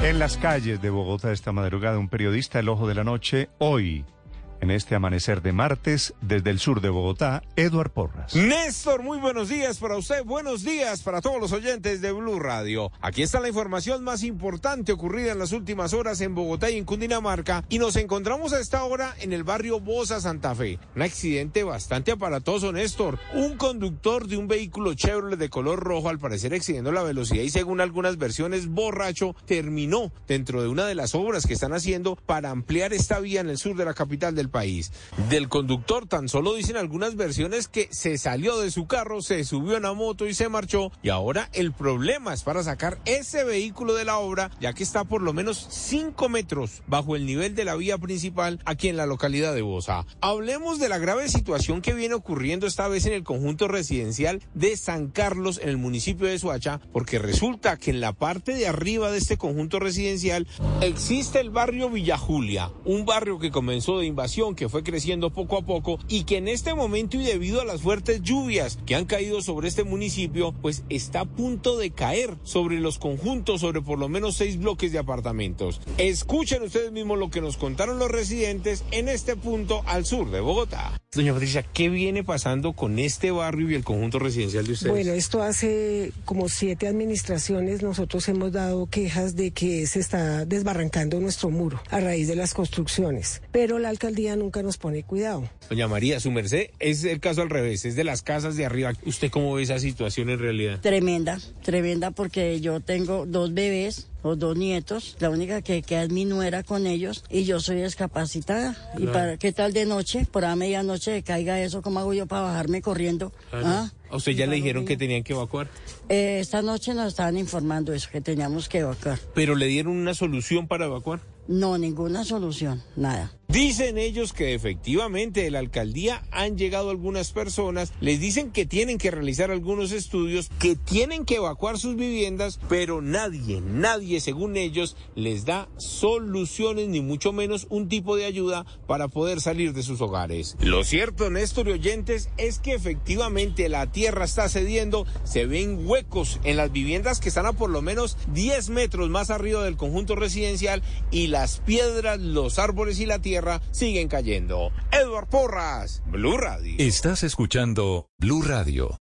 En las calles de Bogotá esta madrugada un periodista El Ojo de la Noche hoy en este amanecer de martes desde el sur de Bogotá, Eduard Porras. Néstor, muy buenos días para usted, buenos días para todos los oyentes de Blue Radio. Aquí está la información más importante ocurrida en las últimas horas en Bogotá y en Cundinamarca y nos encontramos a esta hora en el barrio Bosa Santa Fe. Un accidente bastante aparatoso, Néstor. Un conductor de un vehículo Chevrolet de color rojo, al parecer excediendo la velocidad y según algunas versiones borracho, terminó dentro de una de las obras que están haciendo para ampliar esta vía en el sur de la capital del país. Del conductor tan solo dicen algunas versiones que se salió de su carro, se subió a una moto y se marchó y ahora el problema es para sacar ese vehículo de la obra ya que está por lo menos 5 metros bajo el nivel de la vía principal aquí en la localidad de Bosa. Hablemos de la grave situación que viene ocurriendo esta vez en el conjunto residencial de San Carlos en el municipio de Suacha porque resulta que en la parte de arriba de este conjunto residencial existe el barrio Villa Julia, un barrio que comenzó de invasión que fue creciendo poco a poco y que en este momento y debido a las fuertes lluvias que han caído sobre este municipio, pues está a punto de caer sobre los conjuntos, sobre por lo menos seis bloques de apartamentos. Escuchen ustedes mismos lo que nos contaron los residentes en este punto al sur de Bogotá. Doña Patricia, ¿qué viene pasando con este barrio y el conjunto residencial de ustedes? Bueno, esto hace como siete administraciones nosotros hemos dado quejas de que se está desbarrancando nuestro muro a raíz de las construcciones, pero la alcaldía nunca nos pone cuidado. Doña María, su merced es el caso al revés, es de las casas de arriba. ¿Usted cómo ve esa situación en realidad? Tremenda, tremenda porque yo tengo dos bebés los dos nietos, la única que queda es mi nuera con ellos y yo soy discapacitada. ¿Y para qué tal de noche? Por a medianoche caiga eso, ¿cómo hago yo para bajarme corriendo? ¿Ah? ¿A usted ya le dijeron que tenían que evacuar? Eh, esta noche nos estaban informando eso, que teníamos que evacuar. ¿Pero le dieron una solución para evacuar? No, ninguna solución, nada. Dicen ellos que efectivamente de la alcaldía han llegado algunas personas, les dicen que tienen que realizar algunos estudios, que tienen que evacuar sus viviendas, pero nadie, nadie según ellos les da soluciones ni mucho menos un tipo de ayuda para poder salir de sus hogares. Lo cierto, Néstor y oyentes, es que efectivamente la tierra está cediendo, se ven huecos en las viviendas que están a por lo menos 10 metros más arriba del conjunto residencial y las piedras, los árboles y la tierra siguen cayendo. Edward Porras, Blue Radio. Estás escuchando Blue Radio.